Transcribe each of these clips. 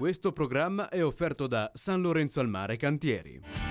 Questo programma è offerto da San Lorenzo al Mare Cantieri.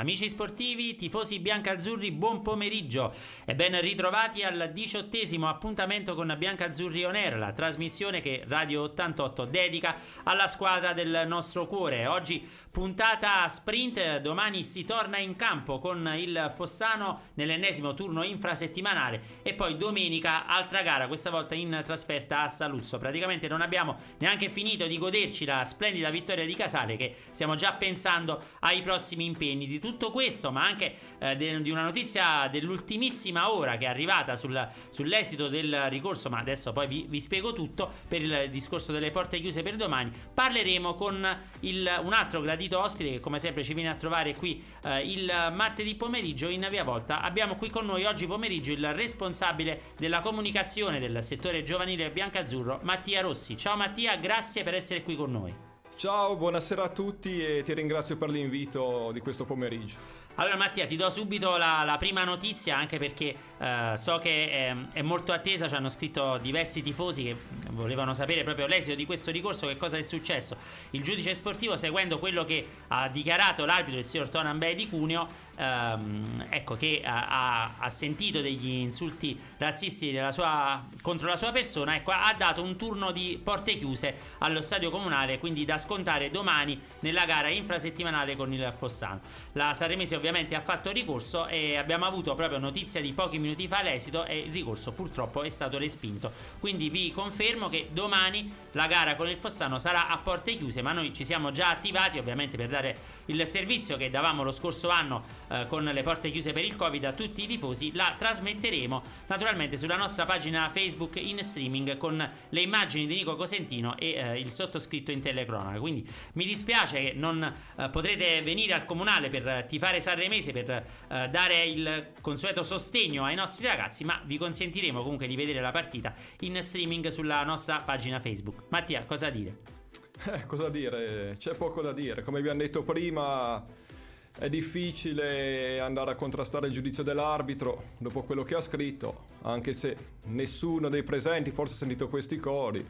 Amici sportivi, tifosi biancazzurri, buon pomeriggio e ben ritrovati al diciottesimo appuntamento con Biancazzurri On Air, la trasmissione che Radio 88 dedica alla squadra del nostro cuore. Oggi puntata sprint, domani si torna in campo con il Fossano nell'ennesimo turno infrasettimanale e poi domenica altra gara, questa volta in trasferta a Saluzzo. Praticamente non abbiamo neanche finito di goderci la splendida vittoria di Casale che stiamo già pensando ai prossimi impegni di tutti tutto questo, ma anche eh, di una notizia dell'ultimissima ora che è arrivata sul, sull'esito del ricorso, ma adesso poi vi, vi, spiego tutto per il discorso delle porte chiuse per domani, parleremo con il, un altro gradito ospite che come sempre ci viene a trovare qui eh, il martedì pomeriggio in Via Volta. Abbiamo qui con noi oggi pomeriggio il responsabile della comunicazione del settore giovanile biancazzurro, Mattia Rossi. Ciao Mattia, grazie per essere qui con noi. Ciao, buonasera a tutti e ti ringrazio per l'invito di questo pomeriggio. Allora Mattia ti do subito la, la prima notizia anche perché uh, so che è, è, molto attesa, ci hanno scritto diversi tifosi che volevano sapere proprio l'esito di questo ricorso, che cosa è successo. Il giudice sportivo seguendo quello che ha dichiarato l'arbitro il signor Tonan Bay di Cuneo, ehm, ecco che ha, ha, sentito degli insulti razzisti sua, contro la sua persona, ecco, ha dato un turno di porte chiuse allo stadio comunale, quindi da scontare domani nella gara infrasettimanale con il Fossano. La Sanremese ovviamente ha fatto ricorso e abbiamo avuto proprio notizia di pochi minuti fa l'esito e il ricorso purtroppo è stato respinto. Quindi vi confermo che domani la gara con il Fossano sarà a porte chiuse, ma noi ci siamo già attivati ovviamente per dare il servizio che davamo lo scorso anno eh, con le porte chiuse per il Covid a tutti i tifosi. La trasmetteremo naturalmente sulla nostra pagina Facebook in streaming con le immagini di Nico Cosentino e eh, il sottoscritto in telecronaca. Quindi mi dispiace che non eh, potrete venire al comunale per tifare Sanremese per eh, dare il consueto sostegno ai nostri ragazzi, ma vi consentiremo comunque di vedere la partita in streaming sulla nostra pagina Facebook. Mattia, cosa dire? Eh, cosa dire? C'è poco da dire. Come abbiamo detto prima, è difficile andare a contrastare il giudizio dell'arbitro dopo quello che ha scritto, anche se nessuno dei presenti forse ha sentito questi cori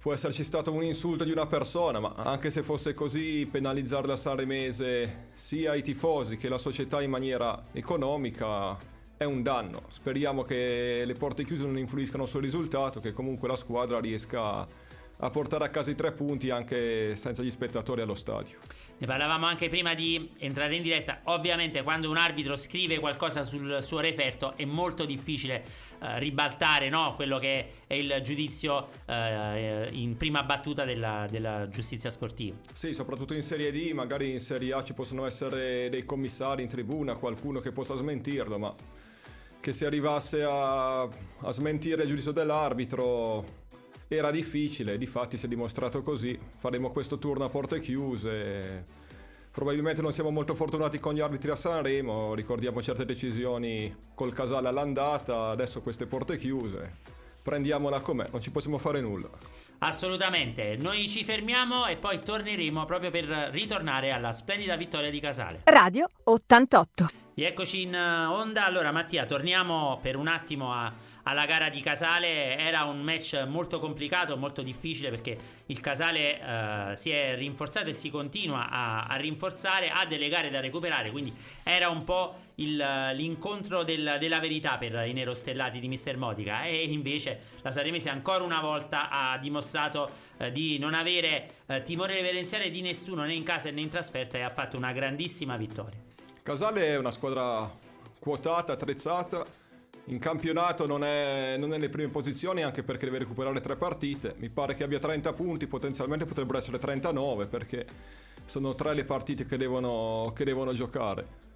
può esserci stato un insulto di una persona, ma anche se fosse così, penalizzare la Sanremese sia i tifosi che la società in maniera economica è un danno. Speriamo che le porte chiuse non influiscano sul risultato, che comunque la squadra riesca a portare a casa i tre punti anche senza gli spettatori allo stadio. Ne parlavamo anche prima di entrare in diretta. Ovviamente, quando un arbitro scrive qualcosa sul suo referto, è molto difficile eh, ribaltare no? quello che è il giudizio eh, in prima battuta della, della, giustizia sportiva. Sì, soprattutto in Serie D, magari in Serie A ci possono essere dei commissari in tribuna, qualcuno che possa smentirlo, ma che si arrivasse a, a smentire il giudizio dell'arbitro era difficile, difatti si è dimostrato così. Faremo questo turno a porte chiuse. Probabilmente non siamo molto fortunati con gli arbitri a Sanremo, ricordiamo certe decisioni col Casale all'andata, adesso queste porte chiuse. Prendiamola com'è, non ci possiamo fare nulla. Assolutamente, noi ci fermiamo e poi torneremo proprio per ritornare alla splendida vittoria di Casale. Radio 88. Rieccoci in onda, allora Mattia, torniamo per un attimo a alla gara di Casale era un match molto complicato, molto difficile perché il Casale eh, si è rinforzato e si continua a, a, rinforzare, ha delle gare da recuperare, quindi era un po' il, l'incontro del, della verità per i nerostellati di Mister Modica e invece la Saremese ancora una volta ha dimostrato eh, di non avere eh, timore reverenziale di nessuno né in casa né in trasferta e ha fatto una grandissima vittoria. Casale è una squadra quotata, attrezzata in campionato non è, non è, nelle prime posizioni anche perché deve recuperare tre partite. Mi pare che abbia 30 punti, potenzialmente potrebbero essere 39 perché sono tre le partite che devono, che devono giocare.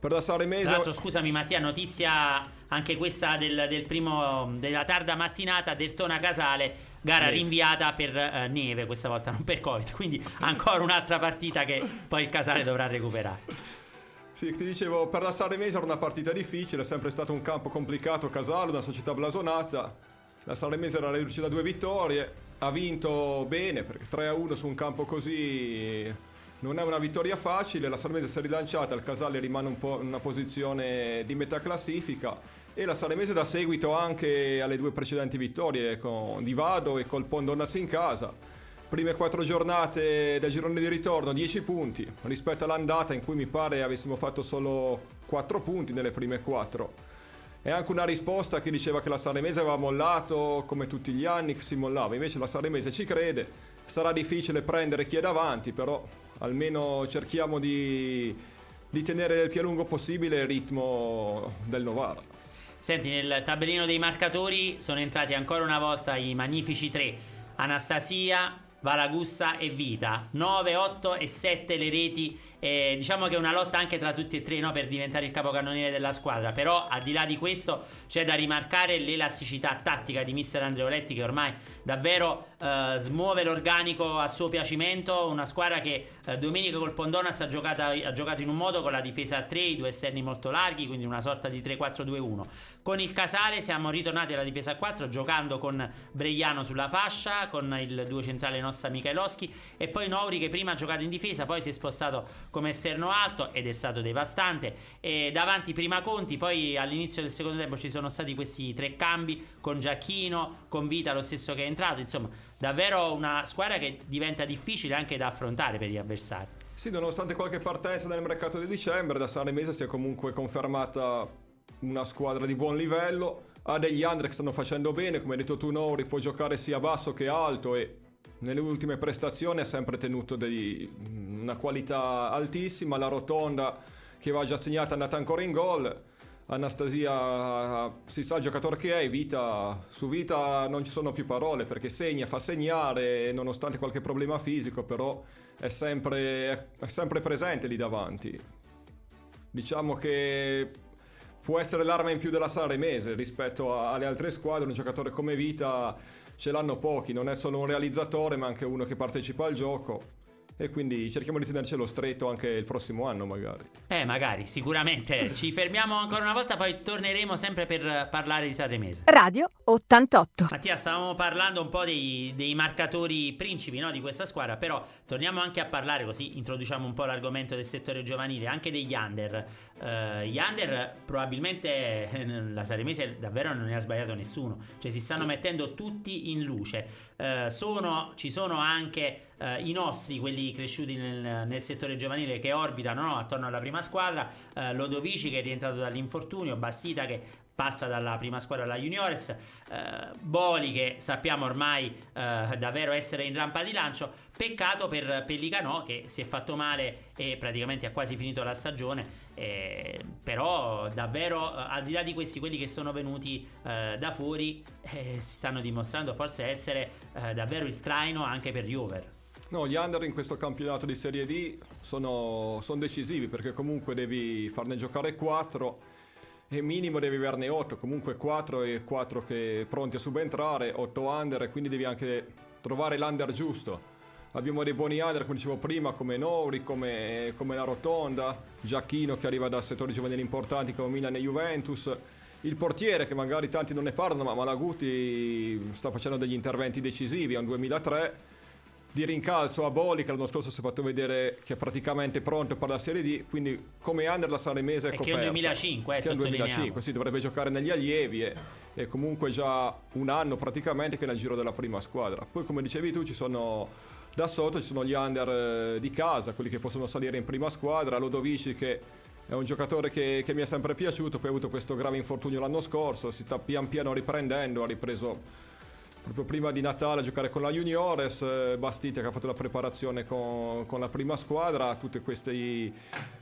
Per la Saremese... Tra l'altro, scusami Mattia, notizia anche questa del, del primo, della tarda mattinata del Tona Casale. Gara neve. rinviata per uh, neve questa volta, non per Covid. Quindi ancora un'altra partita che poi il Casale dovrà recuperare. Sì, ti dicevo, per la Saremese era una partita difficile, è sempre stato un campo complicato, Casalo, una società blasonata. La Saremese era riuscita a due vittorie, ha vinto bene, perché 3-1 su un campo così non è una vittoria facile. La Saremese si è rilanciata, il Casale rimane un po' in una posizione di metà classifica e la Salemese dà seguito anche alle due precedenti vittorie con Di Vado e col Pondonnas in casa. Prime quattro giornate del girone di ritorno, 10 punti rispetto all'andata in cui mi pare avessimo fatto solo 4 punti nelle prime quattro. È anche una risposta che diceva che la Salemese aveva mollato come tutti gli anni, che si mollava. Invece la Salemese ci crede. Sarà difficile prendere chi è davanti, però almeno cerchiamo di, di tenere il più a lungo possibile il ritmo del Novara. Senti, nel tabellino dei marcatori sono entrati ancora una volta i magnifici tre. Anastasia, Valagussa e Vita. 9, 8 e 7 le reti eh, diciamo che è una lotta anche tra tutti e tre no, per diventare il capocannoniere della squadra. Però, al di là di questo, c'è da rimarcare l'elasticità tattica di mister Andreoletti, che ormai davvero eh, smuove l'organico a suo piacimento. Una squadra che eh, domenica col Pondonaz ha ha giocato in un modo con la difesa a 3, i due esterni molto larghi, quindi una sorta di 3-4-2-1. Con il Casale siamo ritornati alla difesa a 4, giocando con Breiano sulla fascia, con il duo centrale nostra Michaeloschi e poi Nouri che prima ha giocato in difesa, poi si è spostato come esterno alto ed è stato devastante. E davanti prima Conti, poi all'inizio del secondo tempo ci sono stati questi tre cambi con Giacchino, con Vita lo stesso che è entrato, insomma davvero una squadra che diventa difficile anche da affrontare per gli avversari. Sì, nonostante qualche partenza nel mercato di dicembre, da Salemese si è comunque confermata una squadra di buon livello. Ha degli under che stanno facendo bene, come hai detto tu Nori, può giocare sia basso che alto e nelle ultime prestazioni ha sempre tenuto dei, una qualità altissima, la rotonda che va già segnata è andata ancora in gol. Anastasia si sa il giocatore che è, Vita, su Vita non ci sono più parole perché segna, fa segnare, nonostante qualche problema fisico, però è sempre, è sempre presente lì davanti. Diciamo che può essere l'arma in più della Sanremese rispetto alle altre squadre, un giocatore come Vita ce l'hanno pochi, non è solo un realizzatore ma anche uno che partecipa al gioco e quindi cerchiamo di tenercelo stretto anche il prossimo anno magari. Eh, magari, sicuramente. Ci fermiamo ancora una volta, poi torneremo sempre per parlare di Sanremese. Radio 88. Mattia, stavamo parlando un po' dei, dei marcatori principi no, di questa squadra, però torniamo anche a parlare, così introduciamo un po' l'argomento del settore giovanile, anche degli under. Uh, gli under probabilmente la Sanremese davvero non ne ha sbagliato nessuno, cioè si stanno mettendo tutti in luce. Uh, sono, ci sono anche eh, i nostri, quelli cresciuti nel, nel, settore giovanile che orbitano no, attorno alla prima squadra, eh, Lodovici che è rientrato dall'infortunio, Bastita che passa dalla prima squadra alla Juniores, eh, Boli che sappiamo ormai eh, davvero essere in rampa di lancio, peccato per Pellicano che si è fatto male e praticamente ha quasi finito la stagione, eh, però davvero eh, al di là di questi quelli che sono venuti eh, da fuori eh, si stanno dimostrando forse essere davvero il traino anche per gli over. No, gli under in questo campionato di Serie D sono, sono decisivi perché comunque devi farne giocare 4 e minimo devi averne 8, comunque 4 e 4 che pronti a subentrare, 8 under e quindi devi anche trovare l'under giusto. Abbiamo dei buoni under, come dicevo prima, come Nori, come, come la Rotonda, Giacchino che arriva da settori giovanili importanti come Milan e Juventus, il portiere che magari tanti non ne parlano, ma Malaguti sta facendo degli interventi decisivi, è un 2003 di rincalzo a Boli che l'anno scorso si è fatto vedere che è praticamente pronto per la Serie D quindi come under la Salemese è, coperta che è un 2005 eh, che è un 2005 si dovrebbe giocare negli allievi e, e, comunque già un anno praticamente che è nel giro della prima squadra. Poi come dicevi tu ci sono da sotto ci sono gli under eh, di casa quelli che possono salire in prima squadra Lodovici che è un giocatore che, che mi è sempre piaciuto poi ha avuto questo grave infortunio l'anno scorso si sta pian piano riprendendo ha ripreso proprio prima di Natale a giocare con la Juniores, eh, Bastita che ha fatto la preparazione con, con la prima squadra, tutti questi,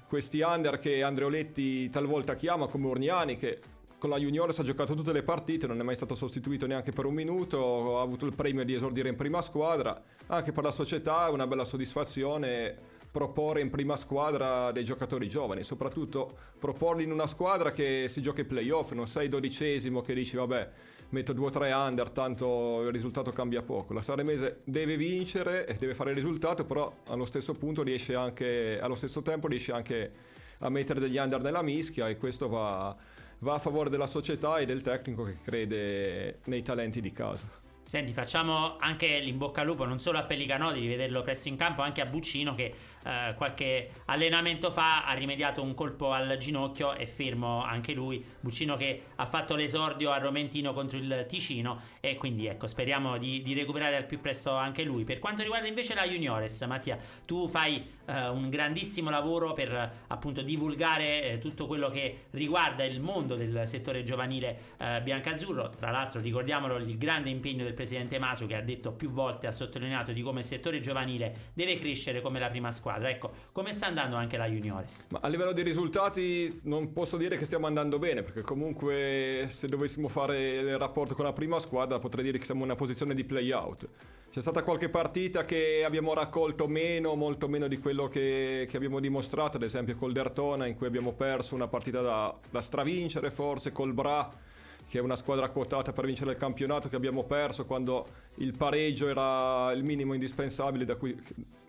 questi under che Andreoletti talvolta chiama come Urniani che con la Juniores ha giocato tutte le partite, non è mai stato sostituito neanche per un minuto, ha avuto il premio di esordire in prima squadra, anche per la società è una bella soddisfazione proporre in prima squadra dei giocatori giovani, soprattutto proporli in una squadra che si gioca i playoff, non sei dodicesimo che dici vabbè metto 2 o 3 under, tanto il risultato cambia poco. La Saremese deve vincere e deve fare il risultato, però allo stesso punto riesce anche, allo stesso tempo riesce anche a mettere degli under nella mischia e questo va, va a favore della società e del tecnico che crede nei talenti di casa. Senti, facciamo anche l'imbocca al lupo non solo a Pellicanodi di vederlo presto in campo, anche a Buccino che eh, qualche allenamento fa ha rimediato un colpo al ginocchio e fermo anche lui. Buccino che ha fatto l'esordio a Romentino contro il Ticino e quindi ecco, speriamo di, di recuperare al più presto anche lui. Per quanto riguarda invece la Juniores, Mattia, tu fai eh, un grandissimo lavoro per appunto divulgare eh, tutto quello che riguarda il mondo del settore giovanile eh, biancazzurro. Tra l'altro ricordiamolo il grande impegno del presidente Masu che ha detto più volte, ha sottolineato di come il settore giovanile deve crescere come la prima squadra. Ecco, come sta andando anche la Juniores? Ma a livello di risultati non posso dire che stiamo andando bene, perché comunque se dovessimo fare il rapporto con la prima squadra potrei dire che siamo in una posizione di play-out. C'è stata qualche partita che abbiamo raccolto meno, molto meno di quello che, che abbiamo dimostrato, ad esempio col Dertona in cui abbiamo perso una partita da, da stravincere forse, col Bra che è una squadra quotata per vincere il campionato che abbiamo perso quando il pareggio era il minimo indispensabile da cui,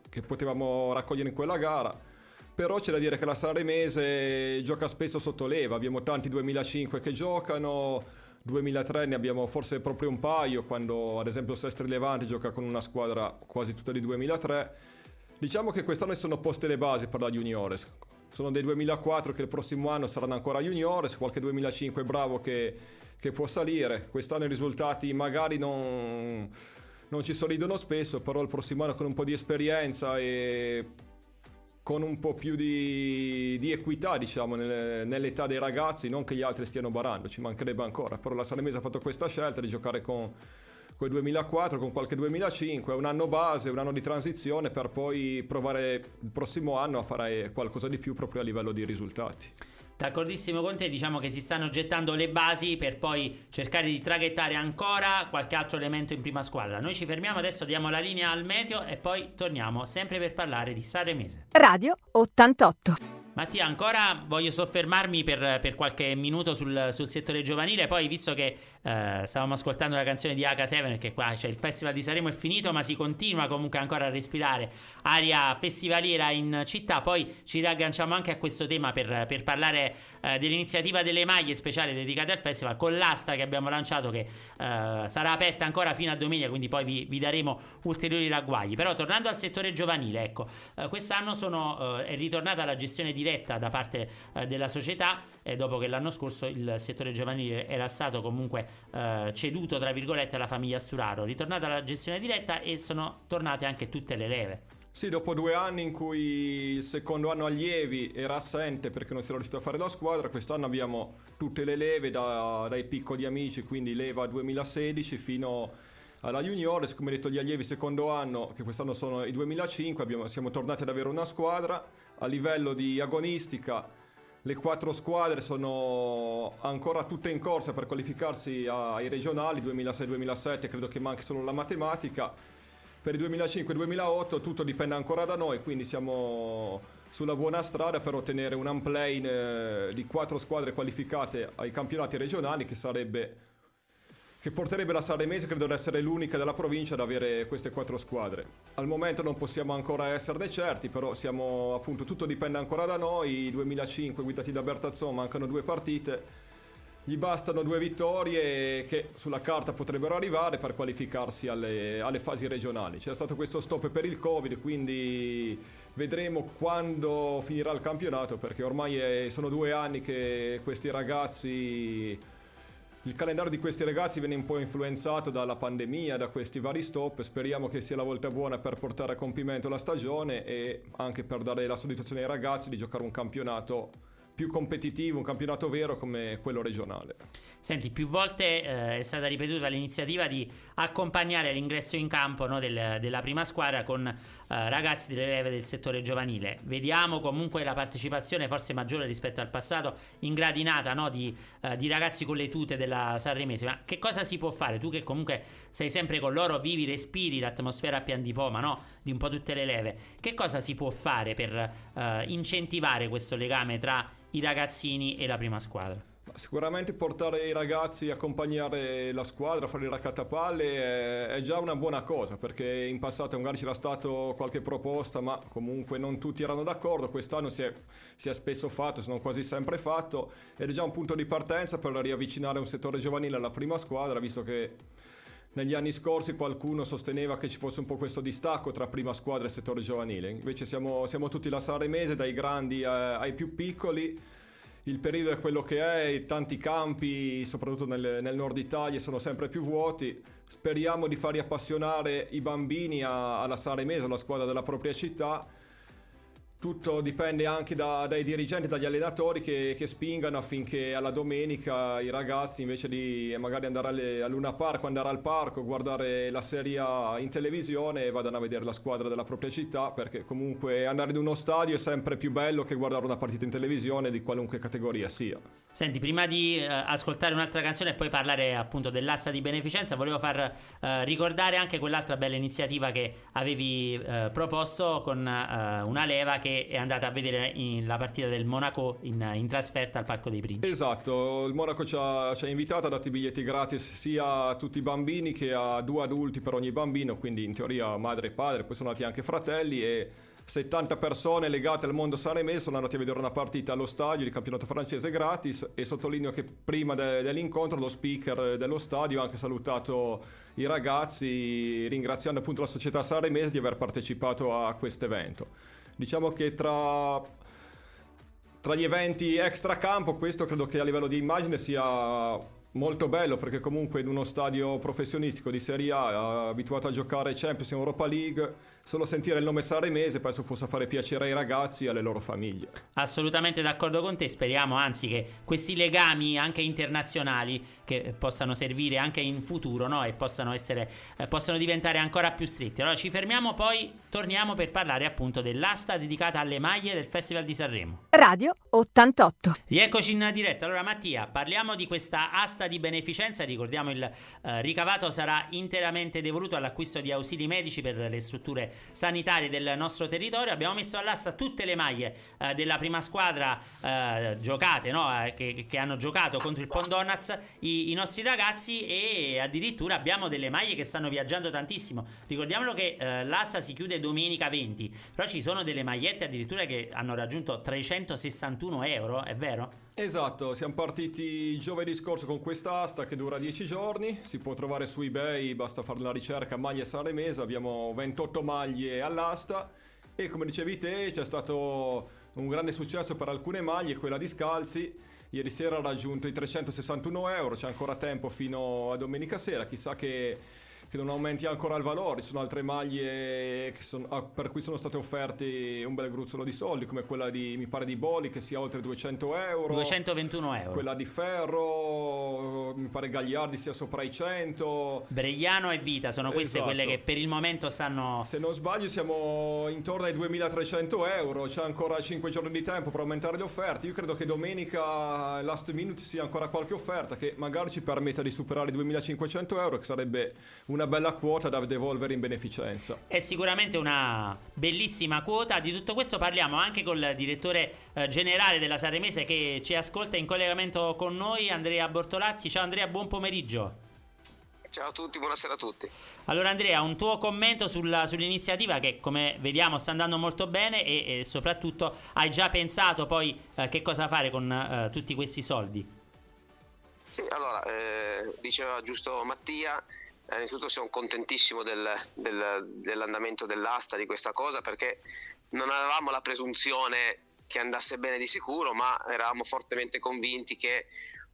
che potevamo raccogliere in quella gara. Però c'è da dire che la Saremese gioca spesso sotto leva, abbiamo tanti 2005 che giocano, 2003 ne abbiamo forse proprio un paio, quando ad esempio Sestri Levante gioca con una squadra quasi tutta di 2003. Diciamo che quest'anno sono poste le basi per la Juniores. Sono dei 2004 che il prossimo anno saranno ancora Juniores, qualche 2005 bravo che che può salire. Quest'anno i risultati magari non, non ci sorridono spesso, però il prossimo anno con un po' di esperienza e con un po' più di, di equità, diciamo, nelle, nell'età dei ragazzi, non che gli altri stiano barando, ci mancherebbe ancora, però la Salemese ha fatto questa scelta di giocare con con il 2004, con qualche 2005, è un anno base, un anno di transizione per poi provare il prossimo anno a fare qualcosa di più proprio a livello di risultati. D'accordissimo con te, diciamo che si stanno gettando le basi per poi cercare di traghettare ancora qualche altro elemento in prima squadra. Noi ci fermiamo adesso, diamo la linea al meteo e poi torniamo sempre per parlare di Sanremese. Radio 88. Mattia, ancora voglio soffermarmi per, per qualche minuto sul, sul, settore giovanile. Poi, visto che eh, stavamo ascoltando la canzone di H7, che qua cioè, il Festival di Sanremo è finito, ma si continua comunque ancora a respirare aria festivaliera in città. Poi ci riagganciamo anche a questo tema per, per parlare eh, dell'iniziativa delle maglie speciali dedicate al festival con l'asta che abbiamo lanciato, che eh, sarà aperta ancora fino a domenica. Quindi, poi vi, vi daremo ulteriori ragguagli. Però, tornando al settore giovanile, ecco, eh, quest'anno sono, eh, è ritornata la gestione di diretta da parte eh, della società eh, dopo che l'anno scorso il settore giovanile era stato comunque eh, ceduto tra virgolette alla famiglia Sturaro. Ritornata la gestione diretta e sono tornate anche tutte le leve. Sì, dopo due anni in cui il secondo anno allievi era assente perché non si era riuscito a fare la squadra, quest'anno abbiamo tutte le leve da, dai piccoli amici, quindi leva 2016 fino alla juniores, come detto gli allievi secondo anno, che quest'anno sono i 2005, abbiamo, siamo tornati ad avere una squadra. A livello di agonistica le quattro squadre sono ancora tutte in corsa per qualificarsi ai regionali 2006-2007, credo che manchi solo la matematica. Per il 2005-2008 tutto dipende ancora da noi, quindi siamo sulla buona strada per ottenere un unplane di quattro squadre qualificate ai campionati regionali che sarebbe che porterebbe la Sanremese credo ad essere l'unica della provincia ad avere queste quattro squadre. Al momento non possiamo ancora esserne certi, però siamo appunto tutto dipende ancora da noi. I 2005 guidati da Bertazzon mancano due partite. Gli bastano due vittorie che sulla carta potrebbero arrivare per qualificarsi alle, alle fasi regionali. C'è stato questo stop per il Covid, quindi vedremo quando finirà il campionato perché ormai è, sono due anni che questi ragazzi il calendario di questi ragazzi viene un po' influenzato dalla pandemia, da questi vari stop. Speriamo che sia la volta buona per portare a compimento la stagione e anche per dare la soddisfazione ai ragazzi di giocare un campionato più competitivo, un campionato vero come quello regionale. Senti, più volte eh, è stata ripetuta l'iniziativa di accompagnare l'ingresso in campo no, del, della prima squadra con eh, ragazzi delle leve del settore giovanile. Vediamo comunque la partecipazione forse maggiore rispetto al passato, ingradinata no, di, eh, di, ragazzi con le tute della Sanremese. Ma che cosa si può fare? Tu che comunque sei sempre con loro, vivi, respiri l'atmosfera a pian di poma no, di un po' tutte le leve. Che cosa si può fare per eh, incentivare questo legame tra i ragazzini e la prima squadra? Sicuramente portare i ragazzi, accompagnare la squadra, fare il raccattapalle è, è, già una buona cosa perché in passato magari c'era stata qualche proposta ma comunque non tutti erano d'accordo, quest'anno si è, si è spesso fatto, se non quasi sempre fatto ed è già un punto di partenza per riavvicinare un settore giovanile alla prima squadra visto che negli anni scorsi qualcuno sosteneva che ci fosse un po' questo distacco tra prima squadra e settore giovanile. Invece siamo, siamo tutti la Saremese, dai grandi ai più piccoli. Il periodo è quello che è, tanti campi, soprattutto nel, nel nord Italia, sono sempre più vuoti. Speriamo di far riappassionare i bambini a, alla Saremese, alla squadra della propria città tutto dipende anche da, dai dirigenti, dagli allenatori che, che, spingano affinché alla domenica i ragazzi invece di magari andare alle, a Luna Park, andare al parco, guardare la serie in televisione vadano a vedere la squadra della propria città perché comunque andare in uno stadio è sempre più bello che guardare una partita in televisione di qualunque categoria sia. Senti, prima di eh, ascoltare un'altra canzone e poi parlare appunto dell'asta di beneficenza, volevo far eh, ricordare anche quell'altra bella iniziativa che avevi eh, proposto con eh, una leva che è andata a vedere in, la partita del Monaco in, in, trasferta al Parco dei Principi. Esatto, il Monaco ci ha, ci ha invitato, ha dato i biglietti gratis sia a tutti i bambini che a due adulti per ogni bambino, quindi in teoria madre e padre, poi sono nati anche fratelli e 70 persone legate al mondo saremese sono andati a vedere una partita allo stadio di campionato francese gratis e sottolineo che prima de- dell'incontro lo speaker dello stadio ha anche salutato i ragazzi ringraziando appunto la società saremese di aver partecipato a questo evento. Diciamo che tra tra gli eventi extra campo questo credo che a livello di immagine sia molto bello perché comunque in uno stadio professionistico di Serie A abituato a giocare Champions in Europa League solo sentire il nome saremese penso possa fare piacere ai ragazzi e alle loro famiglie. Assolutamente d'accordo con te, speriamo anzi che questi legami anche internazionali che possano servire anche in futuro no? e possano, essere, eh, possano diventare ancora più stretti. Allora ci fermiamo poi, torniamo per parlare appunto dell'asta dedicata alle maglie del Festival di Sanremo. Radio 88. Rieccoci in diretta. Allora Mattia, parliamo di questa asta di beneficenza, ricordiamo il eh, ricavato sarà interamente devoluto all'acquisto di ausili medici per le strutture sanitarie del nostro territorio. Abbiamo messo all'asta tutte le maglie eh, della prima squadra eh, giocate, no? Eh, che, che, hanno giocato contro il Pondonaz, i, i, nostri ragazzi e addirittura abbiamo delle maglie che stanno viaggiando tantissimo. Ricordiamolo che eh, l'asta si chiude domenica 20, però ci sono delle magliette addirittura che hanno raggiunto 361 euro, è vero? Esatto, siamo partiti giovedì scorso con questa asta che dura 10 giorni, si può trovare su eBay, basta fare la ricerca maglie saremese, abbiamo 28 maglie all'asta. E come dicevi te c'è stato un grande successo per alcune maglie, quella di Scalzi, ieri sera ha raggiunto i 361 euro, c'è ancora tempo fino a domenica sera, chissà che che non aumenti ancora il valore. Ci sono altre maglie sono, ah, per cui sono state offerte un bel gruzzolo di soldi, come quella di, mi pare, di Boli, che sia oltre 200 euro. 221 euro. Quella di Ferro, mi pare Gagliardi sia sopra i 100. Bregliano e Vita sono queste esatto. quelle che per il momento stanno... Se non sbaglio siamo intorno ai 2300 euro, c'è ancora 5 giorni di tempo per aumentare le offerte. Io credo che domenica, last minute, sia ancora qualche offerta che magari ci permetta di superare i 2500 euro, che sarebbe un una bella quota da devolvere in beneficenza. È sicuramente una bellissima quota. Di tutto questo parliamo anche col direttore eh, generale della Sanremese che ci ascolta in collegamento con noi, Andrea Bortolazzi. Ciao Andrea, buon pomeriggio. Ciao a tutti, buonasera a tutti. Allora Andrea, un tuo commento sulla, sull'iniziativa che come vediamo sta andando molto bene e, e soprattutto hai già pensato poi eh, che cosa fare con eh, tutti questi soldi? Sì, allora, eh, diceva giusto Mattia, innanzitutto siamo contentissimi del, del, dell'andamento dell'asta di questa cosa perché non avevamo la presunzione che andasse bene di sicuro, ma eravamo fortemente convinti che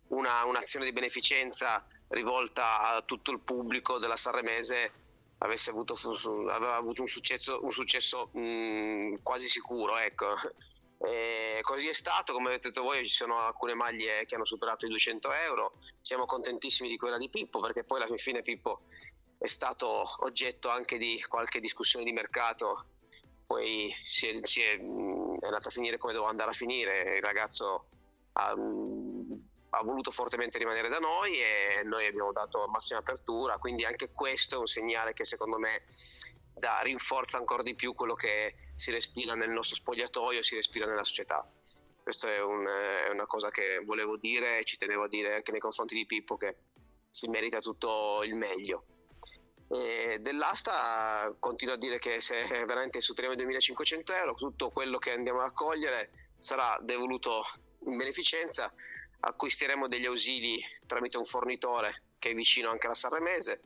una, un'azione di beneficenza rivolta a tutto il pubblico della Sanremese avesse avuto, aveva avuto un successo, un successo mh, quasi sicuro. Ecco. E così è stato, come avete detto voi, ci sono alcune maglie che hanno superato i 200 euro. Siamo contentissimi di quella di Pippo perché poi alla fine Pippo è stato oggetto anche di qualche discussione di mercato. Poi si è, si è, è andata a finire come doveva andare a finire. Il ragazzo ha, ha voluto fortemente rimanere da noi e noi abbiamo dato massima apertura. Quindi anche questo è un segnale che secondo me da, rinforza ancora di più quello che si respira nel nostro spogliatoio, si respira nella società. Questa è, un, è una cosa che volevo dire e ci tenevo a dire anche nei confronti di Pippo che si merita tutto il meglio. E dell'asta continuo a dire che se veramente superiamo i 2500 euro tutto quello che andiamo a raccogliere sarà devoluto in beneficenza acquisteremo degli ausili tramite un fornitore che è vicino anche alla Sanremese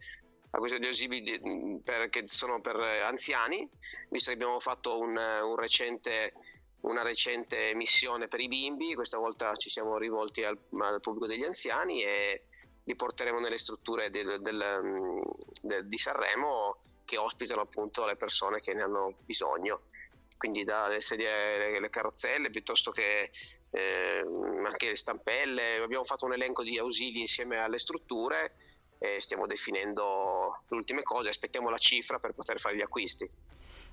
a questi audiolibri che sono per anziani, visto che abbiamo fatto un, un recente una recente missione per i bimbi, questa volta ci siamo rivolti al, al pubblico degli anziani e li porteremo nelle strutture del, del, del, di Sanremo che ospitano appunto le persone che ne hanno bisogno. Quindi dalle sedie, le carrozzelle piuttosto che eh, anche le stampelle, abbiamo fatto un elenco di ausili insieme alle strutture stiamo definendo le ultime cose, aspettiamo la cifra per poter fare gli acquisti.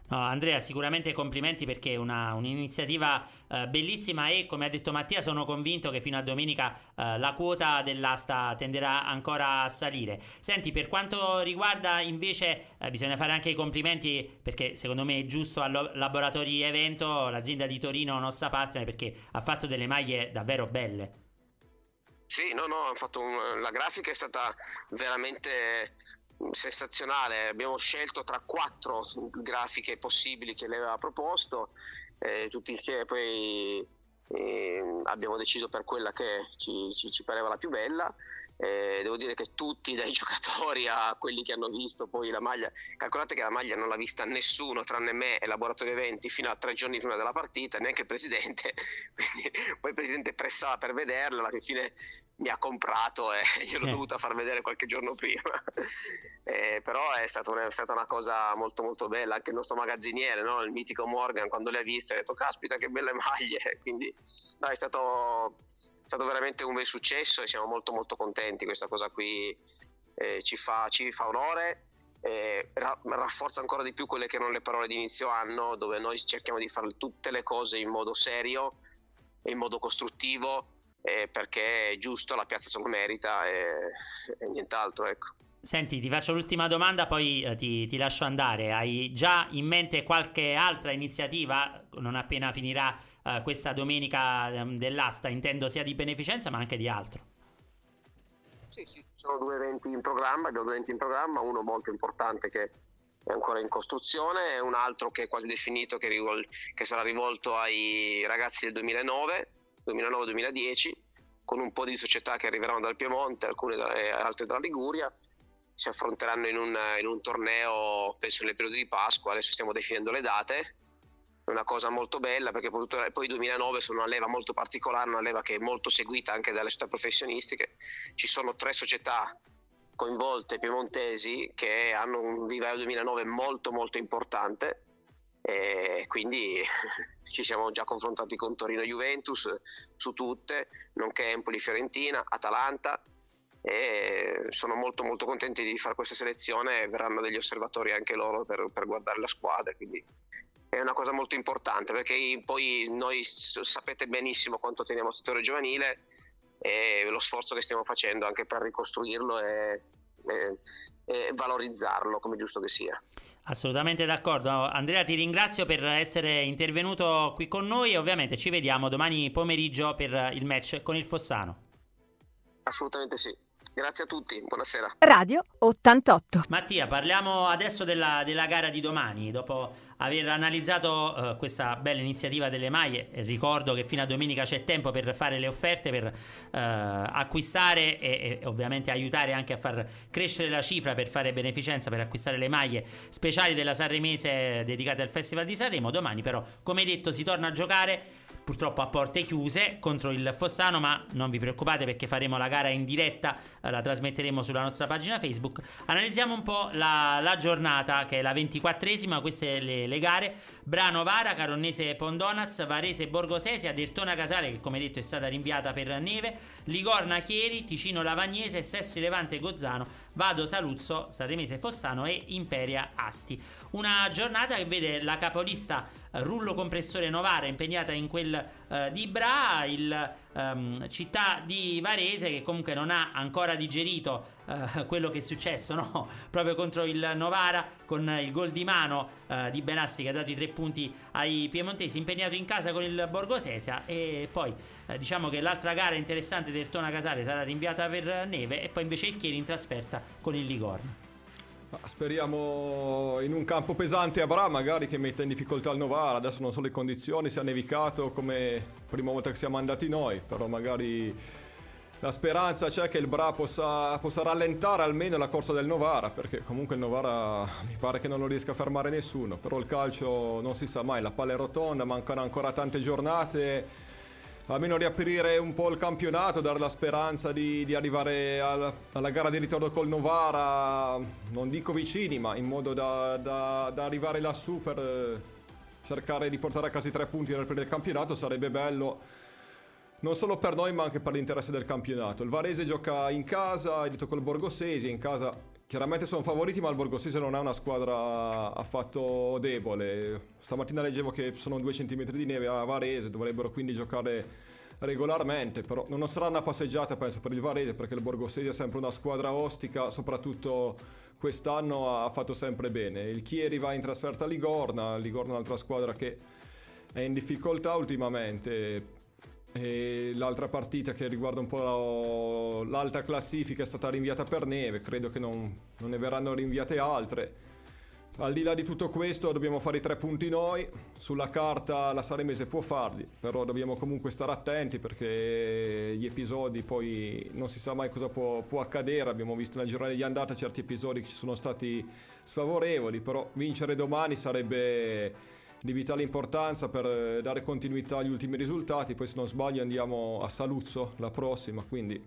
No, Andrea, sicuramente complimenti perché è una, un'iniziativa eh, bellissima e come ha detto Mattia sono convinto che fino a domenica eh, la quota dell'asta tenderà ancora a salire. Senti, per quanto riguarda invece, eh, bisogna fare anche i complimenti perché secondo me è giusto al Laboratori Evento, l'azienda di Torino, nostra partner, perché ha fatto delle maglie davvero belle. Sì, no, no, un, la grafica è stata veramente sensazionale. Abbiamo scelto tra quattro grafiche possibili che lei aveva proposto, eh, tutti insieme poi eh, abbiamo deciso per quella che ci, ci, ci pareva la più bella. Eh, devo dire che tutti, dai giocatori a quelli che hanno visto poi la maglia, calcolate che la maglia non l'ha vista nessuno tranne me e Laboratorio Eventi fino a tre giorni prima della partita, neanche il presidente. Quindi, poi il presidente pressava per vederla, alla fine mi ha comprato e gliel'ho dovuta far vedere qualche giorno prima. eh, però è stata, una, è stata, una, cosa molto molto bella, anche il nostro magazziniere, no? il mitico Morgan, quando le ha viste ha detto caspita che belle maglie, quindi no, è, stato, è, stato, veramente un bel successo e siamo molto molto contenti, questa cosa qui eh, ci, fa, ci, fa, onore. Eh, rafforza ancora di più quelle che erano le parole di inizio anno, dove noi cerchiamo di fare tutte le cose in modo serio e in modo costruttivo eh, perché è giusto, la piazza se lo merita e, e nient'altro. Ecco. Senti, ti faccio l'ultima domanda, poi eh, ti, ti, lascio andare. Hai già in mente qualche altra iniziativa, non appena finirà eh, questa domenica eh, dell'asta, intendo sia di beneficenza ma anche di altro? Sì, sì, ci sono due eventi in programma, due eventi in programma, uno molto importante che è ancora in costruzione e un altro che è quasi definito, che, rivol- che sarà rivolto ai ragazzi del 2009 2009-2010 con un po' di società che arriveranno dal Piemonte, alcune da, altre dalla Liguria, si affronteranno in un, in un, torneo, penso nel periodo di Pasqua, adesso stiamo definendo le date, è una cosa molto bella perché poi il 2009 sono una leva molto particolare, una leva che è molto seguita anche dalle società professionistiche, ci sono tre società coinvolte piemontesi che hanno un vivaio 2009 molto molto importante e quindi ci siamo già confrontati con Torino Juventus su tutte, nonché Empoli Fiorentina, Atalanta e sono molto molto contenti di fare questa selezione verranno degli osservatori anche loro per, per guardare la squadra, quindi è una cosa molto importante perché poi noi sapete benissimo quanto teniamo al settore giovanile e lo sforzo che stiamo facendo anche per ricostruirlo e, e, e valorizzarlo come giusto che sia. Assolutamente d'accordo. Andrea, ti ringrazio per essere intervenuto qui con noi e ovviamente ci vediamo domani pomeriggio per il match con il Fossano. Assolutamente sì. Grazie a tutti, buonasera. Radio 88. Mattia, parliamo adesso della, della gara di domani. Dopo aver analizzato uh, questa bella iniziativa delle maglie, ricordo che fino a domenica c'è tempo per fare le offerte, per uh, acquistare e, e, ovviamente aiutare anche a far crescere la cifra per fare beneficenza, per acquistare le maglie speciali della Sanremese dedicate al Festival di Sanremo. Domani però, come detto, si torna a giocare purtroppo a porte chiuse contro il Fossano, ma non vi preoccupate perché faremo la gara in diretta, eh, la trasmetteremo sulla nostra pagina Facebook. Analizziamo un po' la, la giornata che è la 24esima, queste le, le gare. Brano Vara, Caronnese Pondonaz, Varese Borgosesia, Dertona Casale che come detto è stata rinviata per neve, Ligorna Chieri, Ticino Lavagnese, Sestri Levante Gozzano, Vado Saluzzo, Sanremese Fossano e Imperia Asti. Una giornata che vede la capolista rullo compressore Novara impegnata in quel uh, di Bra, il um, città di Varese che comunque non ha ancora digerito uh, quello che è successo no? proprio contro il Novara con il gol di mano uh, di Benassi che ha dato i tre punti ai piemontesi impegnato in casa con il Borgosesia e poi diciamo che l'altra gara interessante del Tona Casale sarà rinviata per neve e poi invece il Chieri in trasferta con il Livorno. Speriamo in un campo pesante avrà magari che metta in difficoltà il Novara, adesso non so le condizioni, se ha nevicato come prima volta che siamo andati noi, però magari la speranza c'è che il Bra possa, possa, rallentare almeno la corsa del Novara, perché comunque il Novara mi pare che non lo riesca a fermare nessuno, però il calcio non si sa mai, la palla è rotonda, mancano ancora tante giornate, almeno riaprire un po' il campionato, dare la speranza di, di arrivare al, alla gara di ritorno col Novara, non dico vicini, ma in modo da, da, da arrivare lassù per eh, cercare di portare a casa i tre punti per il campionato, sarebbe bello non solo per noi ma anche per l'interesse del campionato. Il Varese gioca in casa, è detto col Borgosesi, in casa chiaramente sono favoriti ma il Borgosese non è una squadra affatto debole. Stamattina leggevo che sono due centimetri di neve a Varese, dovrebbero quindi giocare regolarmente, però non sarà una passeggiata penso per il Varese perché il Borgosesi è sempre una squadra ostica, soprattutto quest'anno ha fatto sempre bene. Il Chieri va in trasferta a Ligorna, Ligorna è un'altra squadra che è in difficoltà ultimamente e l'altra partita che riguarda un po' l'alta classifica è stata rinviata per neve, credo che non, non, ne verranno rinviate altre. Al di là di tutto questo dobbiamo fare i tre punti noi, sulla carta la Saremese può farli, però dobbiamo comunque stare attenti perché gli episodi poi non si sa mai cosa può, può accadere, abbiamo visto nel girone di andata certi episodi che ci sono stati sfavorevoli, però vincere domani sarebbe di vitale importanza per eh, dare continuità agli ultimi risultati. Poi, se non sbaglio, andiamo a Saluzzo la prossima. Quindi.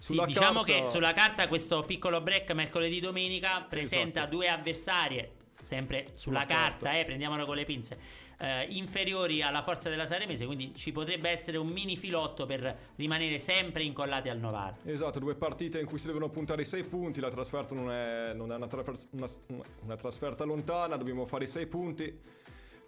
Sulla sì, diciamo carta... che sulla carta questo piccolo break mercoledì domenica presenta esatto. due avversarie, sempre sulla, sulla carta, carta. Eh, prendiamolo con le pinze, eh, inferiori alla forza della Saremese, quindi ci potrebbe essere un mini filotto per rimanere sempre incollati al Novara. Esatto, due partite in cui si devono puntare i sei punti, la trasferta non è, non è una, trasfer- una, una trasferta lontana, dobbiamo fare i sei punti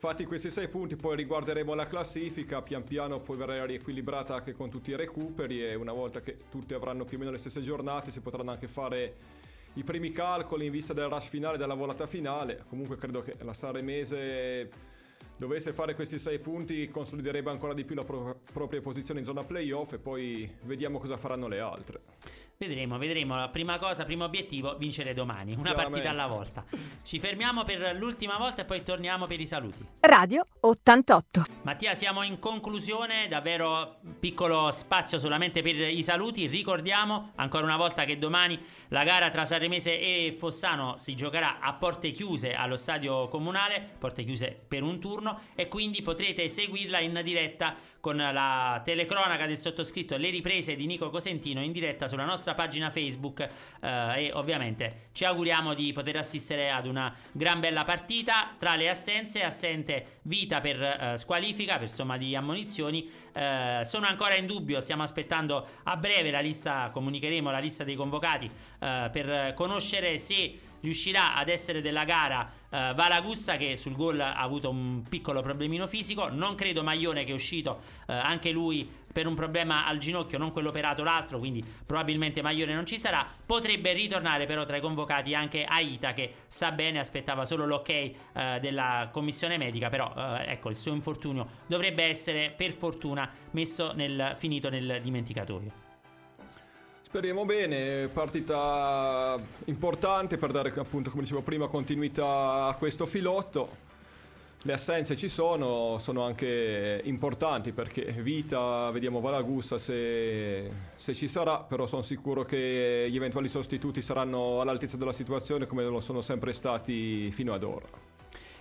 Fatti questi sei punti, poi riguarderemo la classifica, pian piano poi verrà riequilibrata anche con tutti i recuperi e una volta che tutti avranno più o meno le stesse giornate si potranno anche fare i primi calcoli in vista del rush finale, della volata finale. Comunque credo che la Saremese dovesse fare questi sei punti consoliderebbe ancora di più la pro- propria posizione in zona playoff e poi vediamo cosa faranno le altre. Vedremo, vedremo. La prima cosa, primo obiettivo, vincere domani. Una partita alla volta. Ci fermiamo per l'ultima volta e poi torniamo per i saluti. Radio 88. Mattia, siamo in conclusione. Davvero piccolo spazio solamente per i saluti. Ricordiamo ancora una volta che domani la gara tra Sanremese e Fossano si giocherà a porte chiuse allo stadio comunale. Porte chiuse per un turno. E quindi potrete seguirla in diretta con la telecronaca del sottoscritto e le riprese di Nico Cosentino in diretta sulla nostra pagina Facebook eh, e ovviamente ci auguriamo di poter assistere ad una gran bella partita tra le assenze assente Vita per eh, squalifica per somma di ammonizioni. Eh, sono ancora in dubbio stiamo aspettando a breve la lista comunicheremo la lista dei convocati eh, per conoscere se riuscirà ad essere della gara uh, Valagussa che sul gol ha avuto un piccolo problemino fisico. Non credo Maglione che è uscito uh, anche lui per un problema al ginocchio, non quello operato l'altro, quindi probabilmente Maglione non ci sarà. Potrebbe ritornare però tra i convocati anche Aita che sta bene, aspettava solo l'ok uh, della commissione medica, però ecco il suo infortunio dovrebbe essere per fortuna messo nel, finito nel dimenticatoio. Speriamo bene, partita importante per dare appunto, come dicevo prima, continuità a questo filotto. Le assenze ci sono, sono anche importanti perché Vita, vediamo Valagussa se, se ci sarà, però sono sicuro che gli eventuali sostituti saranno all'altezza della situazione come lo sono sempre stati fino ad ora.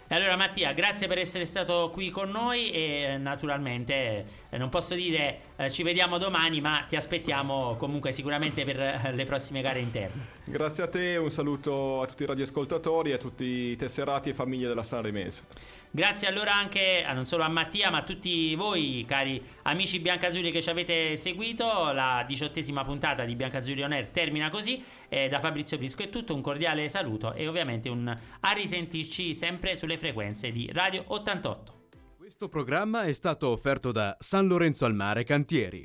Allora Mattia, grazie per essere stato qui con noi e naturalmente non posso dire eh, ci vediamo domani, ma ti aspettiamo comunque sicuramente per eh, le prossime gare interne. Grazie a te, un saluto a tutti i radioascoltatori e a tutti i tesserati e famiglie della Sanremese. Grazie allora anche a, non solo a Mattia ma a tutti voi cari amici biancazzurri che ci avete seguito. La diciottesima puntata di Biancazzurri On Air termina così. Eh, da Fabrizio Prisco è tutto, un cordiale saluto e ovviamente un a risentirci sempre sulle frequenze di Radio 88. Questo programma è stato offerto da San Lorenzo al Mare Cantieri